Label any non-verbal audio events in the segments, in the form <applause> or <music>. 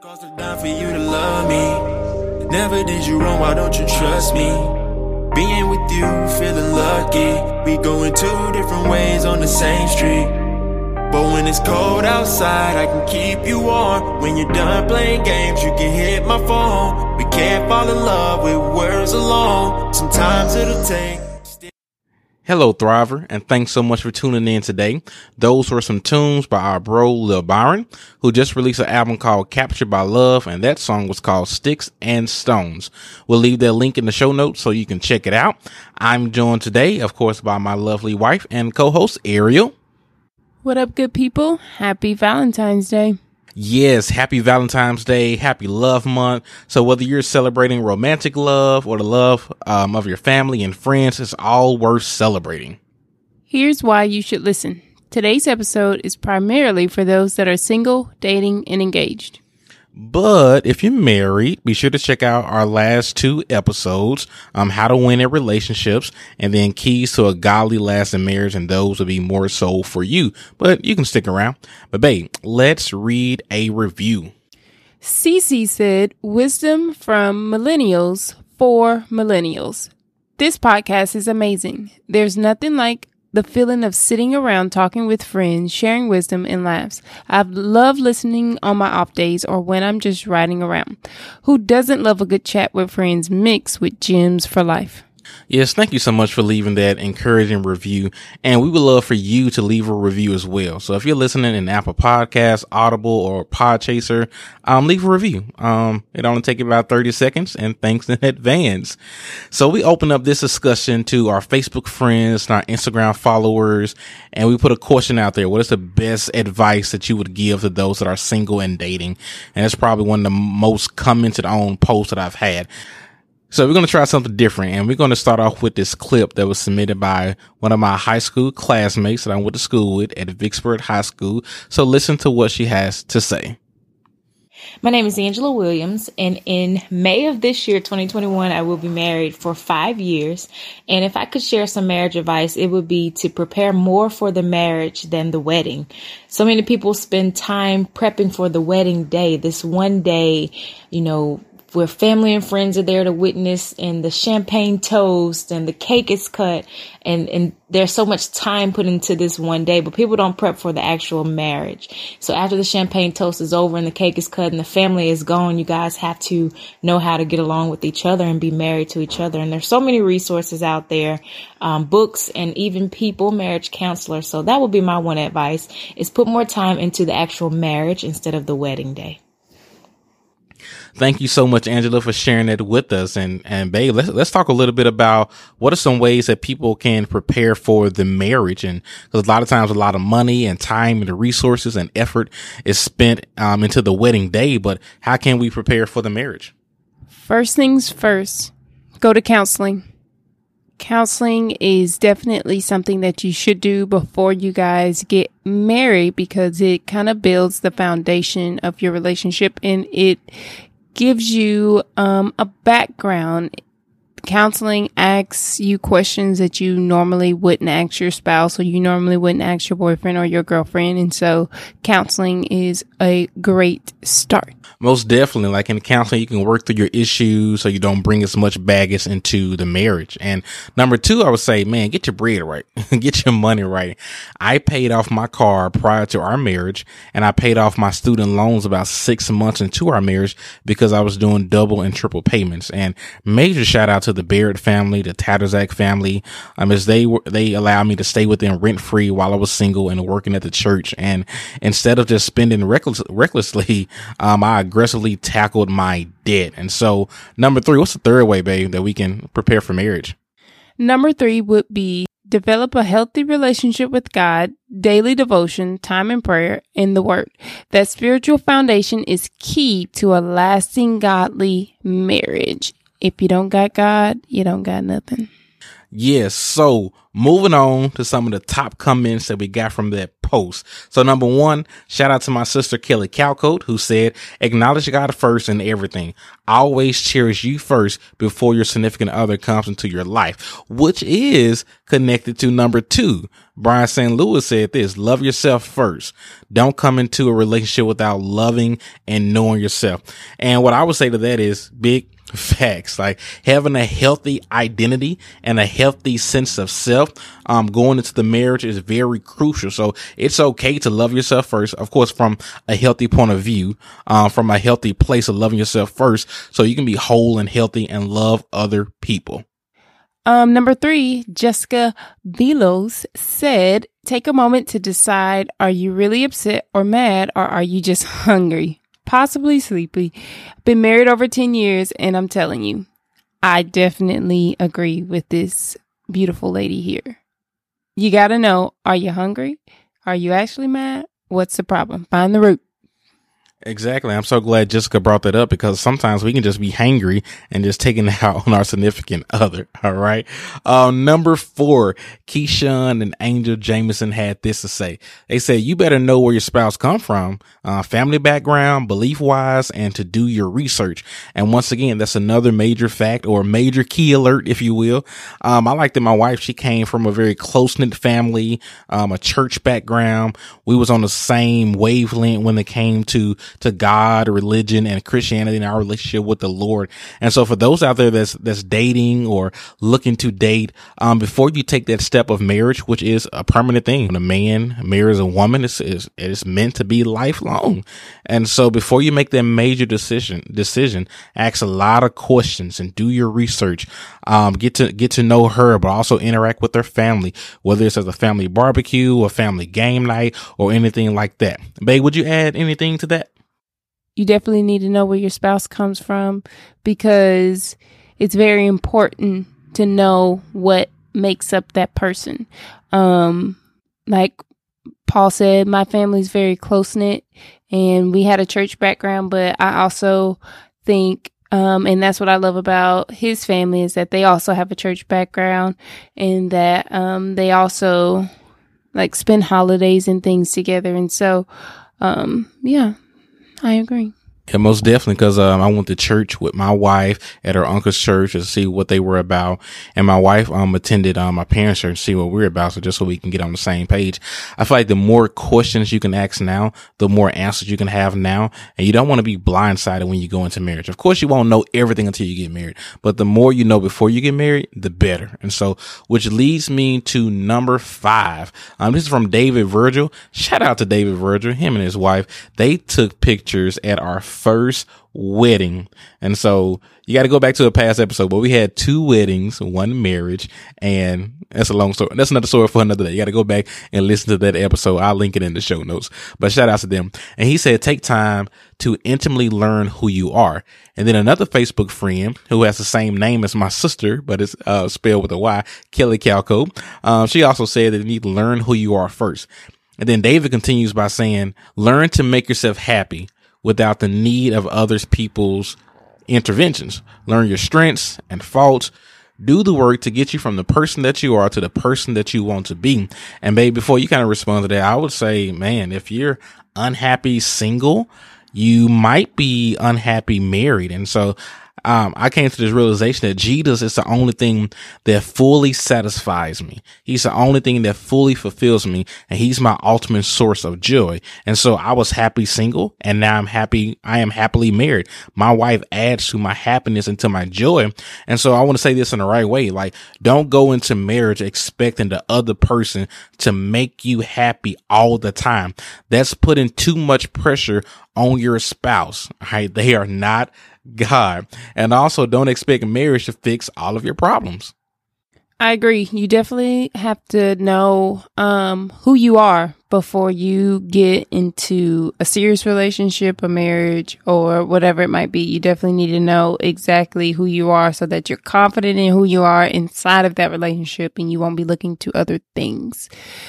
Cost a dime for you to love me. Never did you wrong, why don't you trust me? Being with you, feeling lucky. We going two different ways on the same street. But when it's cold outside, I can keep you warm. When you're done playing games, you can hit my phone. We can't fall in love with words alone. Sometimes it'll take. Hello, Thriver, and thanks so much for tuning in today. Those were some tunes by our bro Lil Byron, who just released an album called Captured by Love, and that song was called Sticks and Stones. We'll leave that link in the show notes so you can check it out. I'm joined today, of course, by my lovely wife and co-host Ariel. What up, good people? Happy Valentine's Day. Yes, happy Valentine's Day, happy love month. So whether you're celebrating romantic love or the love um, of your family and friends, it's all worth celebrating. Here's why you should listen. Today's episode is primarily for those that are single, dating, and engaged. But if you're married, be sure to check out our last two episodes, um, how to win in relationships and then keys to a godly lasting marriage. And those will be more so for you, but you can stick around. But babe, let's read a review. Cece said, wisdom from millennials for millennials. This podcast is amazing. There's nothing like the feeling of sitting around talking with friends, sharing wisdom and laughs. I love listening on my off days or when I'm just riding around. Who doesn't love a good chat with friends mixed with gems for life? Yes, thank you so much for leaving that encouraging review. And we would love for you to leave a review as well. So if you're listening in Apple Podcasts, Audible, or Podchaser, um, leave a review. Um, it only take about 30 seconds and thanks in <laughs> advance. So we open up this discussion to our Facebook friends and our Instagram followers, and we put a question out there. What is the best advice that you would give to those that are single and dating? And it's probably one of the most commented on posts that I've had. So we're going to try something different and we're going to start off with this clip that was submitted by one of my high school classmates that I went to school with at Vicksburg High School. So listen to what she has to say. My name is Angela Williams, and in May of this year, 2021, I will be married for five years. And if I could share some marriage advice, it would be to prepare more for the marriage than the wedding. So many people spend time prepping for the wedding day, this one day, you know, where family and friends are there to witness and the champagne toast and the cake is cut and, and there's so much time put into this one day, but people don't prep for the actual marriage. So after the champagne toast is over and the cake is cut and the family is gone, you guys have to know how to get along with each other and be married to each other. And there's so many resources out there, um, books and even people, marriage counselors. So that would be my one advice is put more time into the actual marriage instead of the wedding day thank you so much, Angela, for sharing that with us. And, and babe, let's, let's talk a little bit about what are some ways that people can prepare for the marriage. And because a lot of times a lot of money and time and the resources and effort is spent, um, into the wedding day, but how can we prepare for the marriage? First things first, go to counseling. Counseling is definitely something that you should do before you guys get married because it kind of builds the foundation of your relationship and it gives you um, a background. Counseling asks you questions that you normally wouldn't ask your spouse or you normally wouldn't ask your boyfriend or your girlfriend. And so counseling is a great start. Most definitely. Like in counseling, you can work through your issues so you don't bring as much baggage into the marriage. And number two, I would say, man, get your bread right. <laughs> get your money right. I paid off my car prior to our marriage and I paid off my student loans about six months into our marriage because I was doing double and triple payments. And major shout out to the Barrett family, the Tatterzak family, um, as they were, they allowed me to stay with them rent free while I was single and working at the church. And instead of just spending reckless, recklessly, <laughs> um, I aggressively tackled my debt. And so, number three, what's the third way, babe, that we can prepare for marriage? Number three would be develop a healthy relationship with God, daily devotion, time in prayer, and the Word. That spiritual foundation is key to a lasting godly marriage. If you don't got God, you don't got nothing. Yes. So moving on to some of the top comments that we got from that post. So number one, shout out to my sister Kelly Calcote who said, acknowledge God first in everything. Always cherish you first before your significant other comes into your life, which is connected to number two. Brian St. Louis said this, love yourself first. Don't come into a relationship without loving and knowing yourself. And what I would say to that is big facts, like having a healthy identity and a healthy sense of self, um, going into the marriage is very crucial. So it's okay to love yourself first, of course, from a healthy point of view, uh, from a healthy place of loving yourself first, so you can be whole and healthy and love other people. Um, number three, Jessica Velos said, take a moment to decide, are you really upset or mad or are you just hungry? Possibly sleepy. Been married over 10 years and I'm telling you, I definitely agree with this beautiful lady here. You gotta know, are you hungry? Are you actually mad? What's the problem? Find the root. Exactly. I'm so glad Jessica brought that up because sometimes we can just be hangry and just taking it <laughs> out on our significant other. <laughs> All right. Um, number four, Keyshawn and Angel Jameson had this to say. They said, you better know where your spouse come from, uh, family background, belief wise, and to do your research. And once again, that's another major fact or major key alert, if you will. Um, I like that my wife, she came from a very close knit family, um, a church background. We was on the same wavelength when it came to to God, religion, and Christianity and our relationship with the Lord. And so for those out there that's, that's dating or looking to date, um, before you take that step of marriage, which is a permanent thing, when a man marries a woman, it's, it's, it's meant to be lifelong. And so before you make that major decision, decision, ask a lot of questions and do your research. Um, get to, get to know her, but also interact with her family, whether it's as a family barbecue or family game night or anything like that. Babe, would you add anything to that? You definitely need to know where your spouse comes from because it's very important to know what makes up that person. Um, like Paul said, my family's very close knit and we had a church background, but I also think um, and that's what I love about his family is that they also have a church background and that um, they also like spend holidays and things together. And so, um, yeah, I agree. Yeah, most definitely. Cause, um, I went to church with my wife at her uncle's church to see what they were about. And my wife, um, attended, um, my parents' church to see what we are about. So just so we can get on the same page. I feel like the more questions you can ask now, the more answers you can have now. And you don't want to be blindsided when you go into marriage. Of course, you won't know everything until you get married, but the more you know before you get married, the better. And so, which leads me to number five. Um, this is from David Virgil. Shout out to David Virgil, him and his wife. They took pictures at our first wedding. And so you got to go back to a past episode, but we had two weddings, one marriage, and that's a long story. That's another story for another day. You got to go back and listen to that episode. I'll link it in the show notes, but shout out to them. And he said, take time to intimately learn who you are. And then another Facebook friend who has the same name as my sister, but it's uh, spelled with a Y, Kelly Calco. Um, she also said that you need to learn who you are first. And then David continues by saying, learn to make yourself happy without the need of others people's interventions. Learn your strengths and faults. Do the work to get you from the person that you are to the person that you want to be. And babe, before you kind of respond to that, I would say, man, if you're unhappy single, you might be unhappy married. And so um, I came to this realization that Jesus is the only thing that fully satisfies me. He's the only thing that fully fulfills me, and he's my ultimate source of joy. And so I was happy single, and now I'm happy. I am happily married. My wife adds to my happiness and to my joy. And so I want to say this in the right way. Like, don't go into marriage expecting the other person to make you happy all the time. That's putting too much pressure on your spouse. Right? They are not God. And also don't expect marriage to fix all of your problems. I agree. You definitely have to know um, who you are before you get into a serious relationship, a marriage, or whatever it might be. You definitely need to know exactly who you are so that you're confident in who you are inside of that relationship and you won't be looking to other things.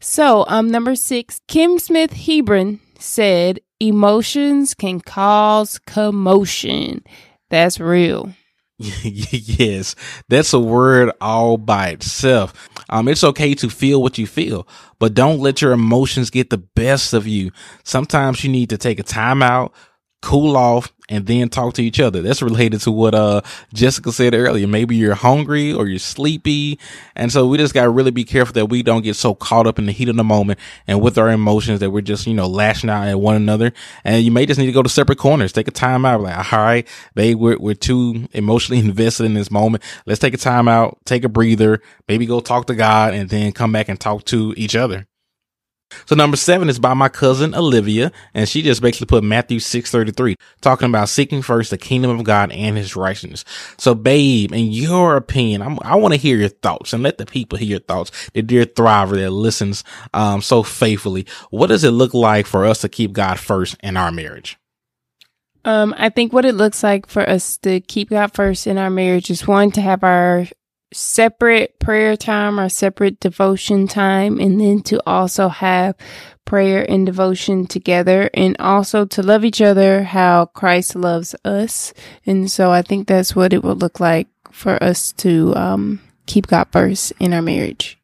So, um, number six, Kim Smith Hebron said, emotions can cause commotion. That's real. <laughs> yes, that's a word all by itself. Um, it's okay to feel what you feel, but don't let your emotions get the best of you. Sometimes you need to take a time out, cool off and then talk to each other. That's related to what uh Jessica said earlier. Maybe you're hungry or you're sleepy. And so we just gotta really be careful that we don't get so caught up in the heat of the moment and with our emotions that we're just, you know, lashing out at one another. And you may just need to go to separate corners. Take a time out. Like, all right, babe, we're, we're too emotionally <laughs> invested in this moment. Let's take a time out, take a breather, maybe go talk to God and then come back and talk to each other. So number seven is by my cousin Olivia, and she just basically put Matthew 633, talking about seeking first the kingdom of God and his righteousness. So babe, in your opinion, I'm, i want to hear your thoughts and let the people hear your thoughts, the dear thriver that listens, um, so faithfully. What does it look like for us to keep God first in our marriage? Um, I think what it looks like for us to keep God first in our marriage is one to have our separate prayer time or separate devotion time, and then to also have prayer and devotion together, and also to love each other how Christ loves us. And so I think that's what it would look like for us to um, keep God first in our marriage.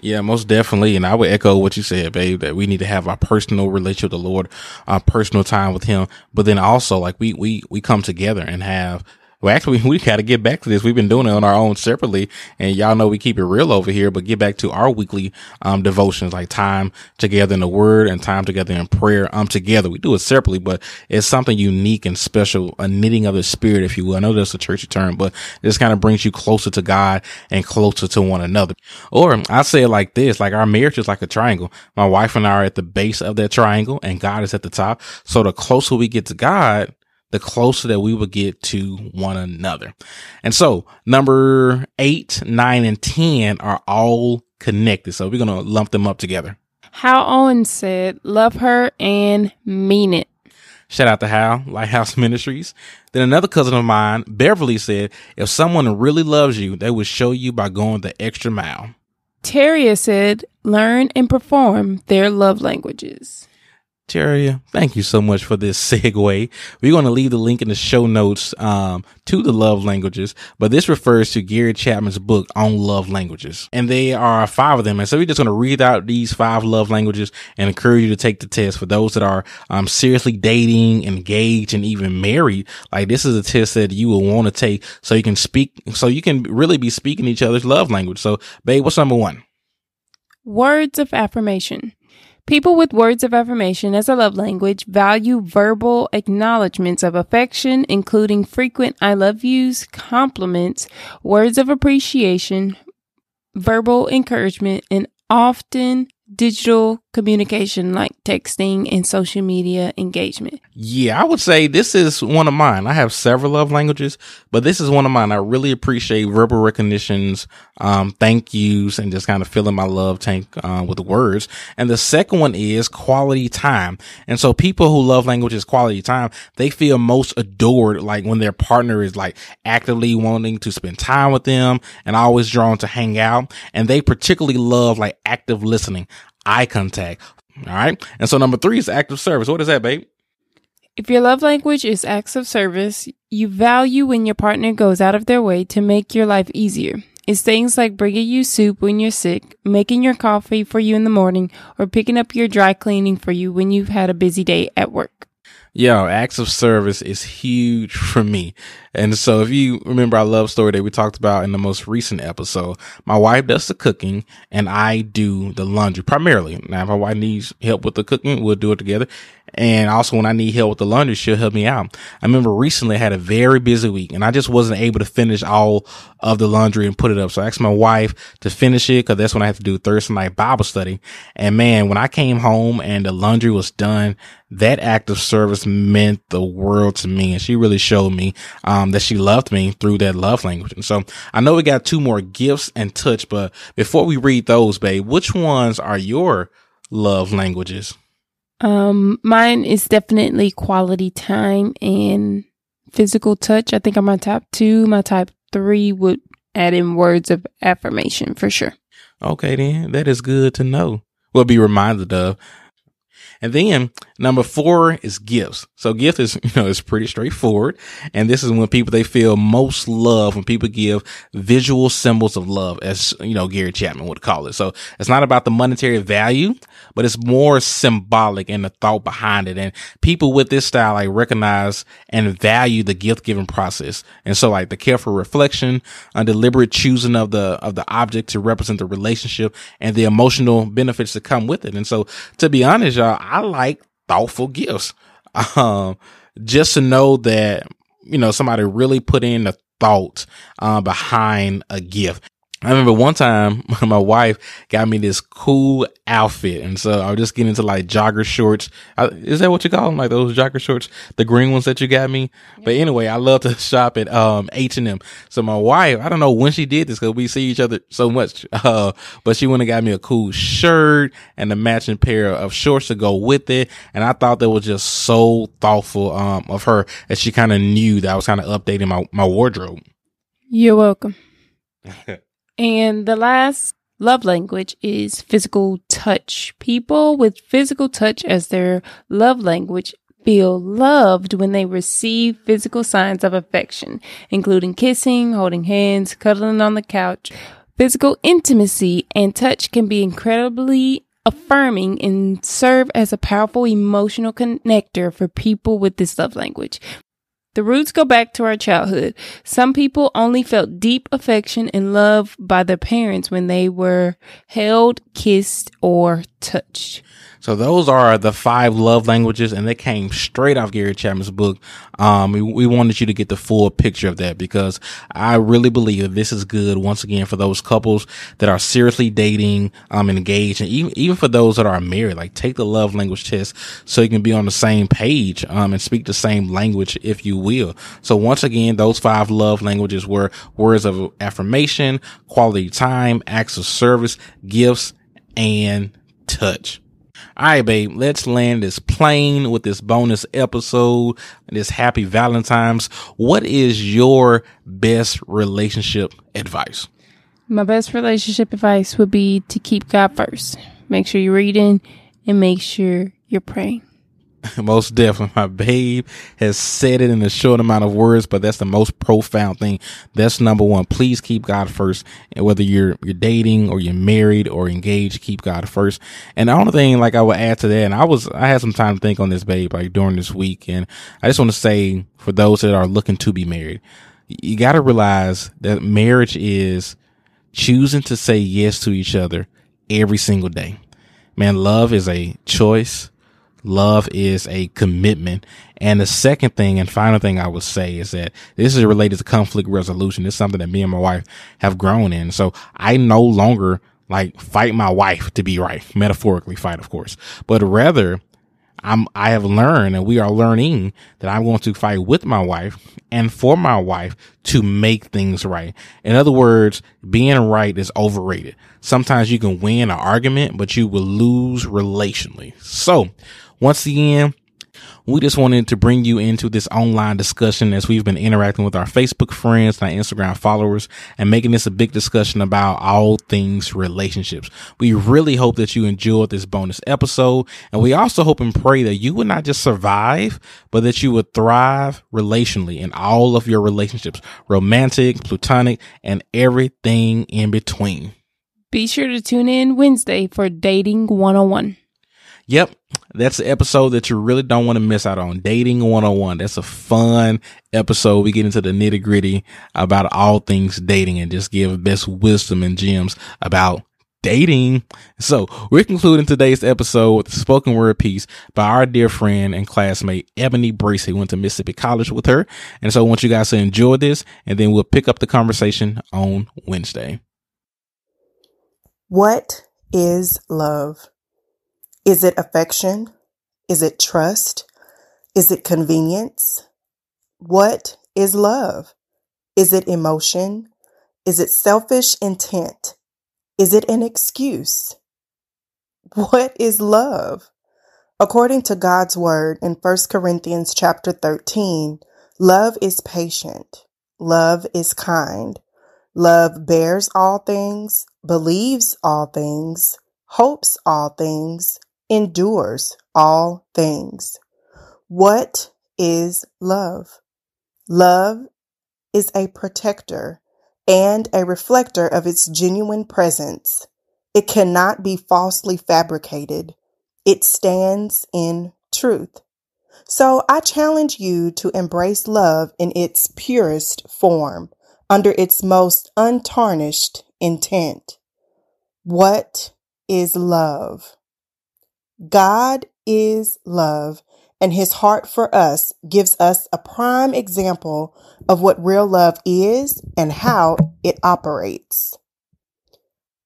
Yeah, most definitely. And I would echo what you said, babe, that we need to have our personal relationship with the Lord, our personal time with him. But then also like we, we, we come together and have well, actually, <laughs> we got to get back to this. We've been doing it on our own separately, and y'all know we keep it real over here. But get back to our weekly um, devotions, like time together in the Word and time together in prayer. Um, together we do it separately, but it's something unique and special, a knitting of the Spirit, if you will. I know that's a churchy term, but this kind of brings you closer to God and closer to one another. Or I say it like this: like our marriage is like a triangle. My wife and I are at the base of that triangle, and God is at the top. So the closer we get to God the closer that we will get to one another. And so number eight, nine, and 10 are all connected. So we're going to lump them up together. Hal Owen said, love her and mean it. Shout out to Hal, Lighthouse <laughs> Ministries. Then another cousin of mine, Beverly, said, if someone really loves you, they will show you by going the extra mile. Teria said, learn and perform their love languages. Teria, thank you so much for this <laughs> segue. We're going to leave the link in the show notes um, to the love languages, but this refers to Gary Chapman's book on love languages. And there are five of them. And so we're just going to read out these five love languages and encourage you to take the test for those that are um, seriously dating, engaged, and even married. Like this is a test that you will want to take so you can speak, so you can really be speaking each other's love language. So, babe, what's number one? Words of affirmation. People with words of affirmation as a love language value verbal acknowledgments of affection, including frequent I love yous, compliments, words of appreciation, verbal encouragement, and often digital communication like texting and social media engagement? Yeah, I would say this is one of mine. I have several love languages, but this is one of mine. I really appreciate verbal recognitions, um, thank yous, and just kind of filling my love tank uh, with words. And the second one is quality time. And so people who love languages quality time, they feel most adored like when their partner is like actively wanting to spend time with them and always drawn to hang out. And they particularly love like active listening eye contact. All right. And so number three is active service. What is that, babe? If your love language is acts of service, you value when your partner goes out of their way to make your life easier. It's things like bringing you soup when you're sick, making your coffee for you in the morning, or picking up your dry cleaning for you when you've had a busy day at work. Yo, acts of service is huge <laughs> for me. And so if you remember our love story that we talked about in the most recent episode, my wife does the cooking and I do the laundry primarily. Now, if my wife needs help with the cooking, we'll do it together. And also when I need help with the laundry, she'll help me out. I remember recently I had a very busy week and I just wasn't able to finish all of the laundry and put it up. So I asked my wife to finish it because that's when I have to do Thursday night Bible study. And man, when I came home and the laundry was done, that act of service meant the world to me. And she really showed me, um, that she loved me through that love language. And so I know we got two more gifts and touch, but before we read those, babe, which ones are your love languages? Um, mine is definitely quality time and physical touch. I think I'm my top two. My top three would add in words of affirmation for sure. Okay, then that is good to know. We'll be reminded of. And then Number four is gifts. So gift is, <laughs> you know, it's pretty straightforward. And this is when people, they feel most love when people give visual symbols of love as, you know, Gary Chapman would call it. So it's not about the monetary value, but it's more symbolic and the thought behind it. And people with this style, like recognize and value the gift giving process. And so like the careful reflection, a deliberate choosing of the, of the object to represent the relationship and the emotional benefits that come with it. And so to be honest, y'all, I like thoughtful gifts. <laughs> Um, just to know that, you know, somebody really put in the thought, uh, behind a gift. I remember one time <laughs> my wife got me this cool outfit. And so I was just getting into like jogger shorts. I, is that what you call them? Like those jogger shorts, the green ones that you got me. Yeah. But anyway, I love to <laughs> shop at, um, H and M. So my wife, I don't know when she did this because we see each other so much. <laughs> Uh, but she went and got me a cool shirt and a matching pair of shorts to go with it. And I thought that was just so thoughtful, um, of her that she kind of knew that I was kind of updating my, my wardrobe. You're welcome. And the last love language is physical touch. People with physical touch as their love language feel loved when they receive physical signs of affection, including kissing, holding hands, cuddling on the couch. Physical intimacy and touch can be incredibly affirming and serve as a powerful emotional connector for people with this love language. The roots go back to our childhood. Some people only felt deep affection and love by their parents when they were held, kissed, or touched. So those are the five love languages and they came straight off Gary Chapman's book. Um, we, we, wanted you to get the full picture of that because I really believe that this is good once again for those couples that are seriously dating, um, engaged and even, even for those that are married, like take the love language test so you can be on the same page, um, and speak the same language, if you will. So once again, those five love languages were words of affirmation, quality time, acts of service, gifts, and touch. All right, babe, let's land this plane with this bonus episode, this happy Valentine's. What is your best relationship advice? My best relationship advice would be to keep God first. Make sure you're reading and make sure you're praying. <laughs> most definitely. My babe has said it in a short amount of words, but that's the most profound thing. That's number one. Please keep God first. And whether you're, you're dating or you're married or engaged, keep God first. And the only thing like I would add to that, and I was, I had some time to think on this, babe, like during this week. And I just want to say for those that are looking to be married, you got to realize that marriage is choosing to say yes to each other every single day. Man, love is a choice love is a commitment. And the second thing and final thing I would say is that this is related to conflict resolution. It's something that me and my wife have grown in. So I no longer like fight my wife to be right, metaphorically fight, of course, but rather I'm, I have learned and we are learning that I'm going to fight with my wife and for my wife to make things right. In other words, being right is overrated. Sometimes you can win an argument, but you will lose relationally. So once again, we just wanted to bring you into this online discussion as we've been interacting with our Facebook friends and our Instagram followers and making this a big discussion about all things relationships. We really hope that you enjoyed this bonus episode. And we also hope and pray that you would not just survive, but that you would thrive relationally in all of your relationships, romantic, platonic, and everything in between. Be sure to tune in Wednesday for Dating 101. Yep. That's the episode that you really don't want to miss out on. Dating 101. That's a fun episode. We get into the nitty gritty about all things dating and just give best wisdom and gems about dating. So we're concluding today's episode with a spoken word piece by our dear friend and classmate Ebony Bracey. Went to Mississippi College with her. And so I want you guys to enjoy this and then we'll pick up the conversation on Wednesday. What is love? Is it affection? Is it trust? Is it convenience? What is love? Is it emotion? Is it selfish intent? Is it an excuse? What is love? According to God's word in 1 Corinthians chapter 13, love is patient. Love is kind. Love bears all things, believes all things, hopes all things, endures all things. What is love? Love is a protector and a reflector of its genuine presence. It cannot be falsely fabricated. It stands in truth. So I challenge you to embrace love in its purest form, under its most untarnished intent. What is love? God is love, and his heart for us gives us a prime example of what real love is and how it operates.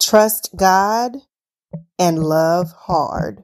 Trust God and love hard.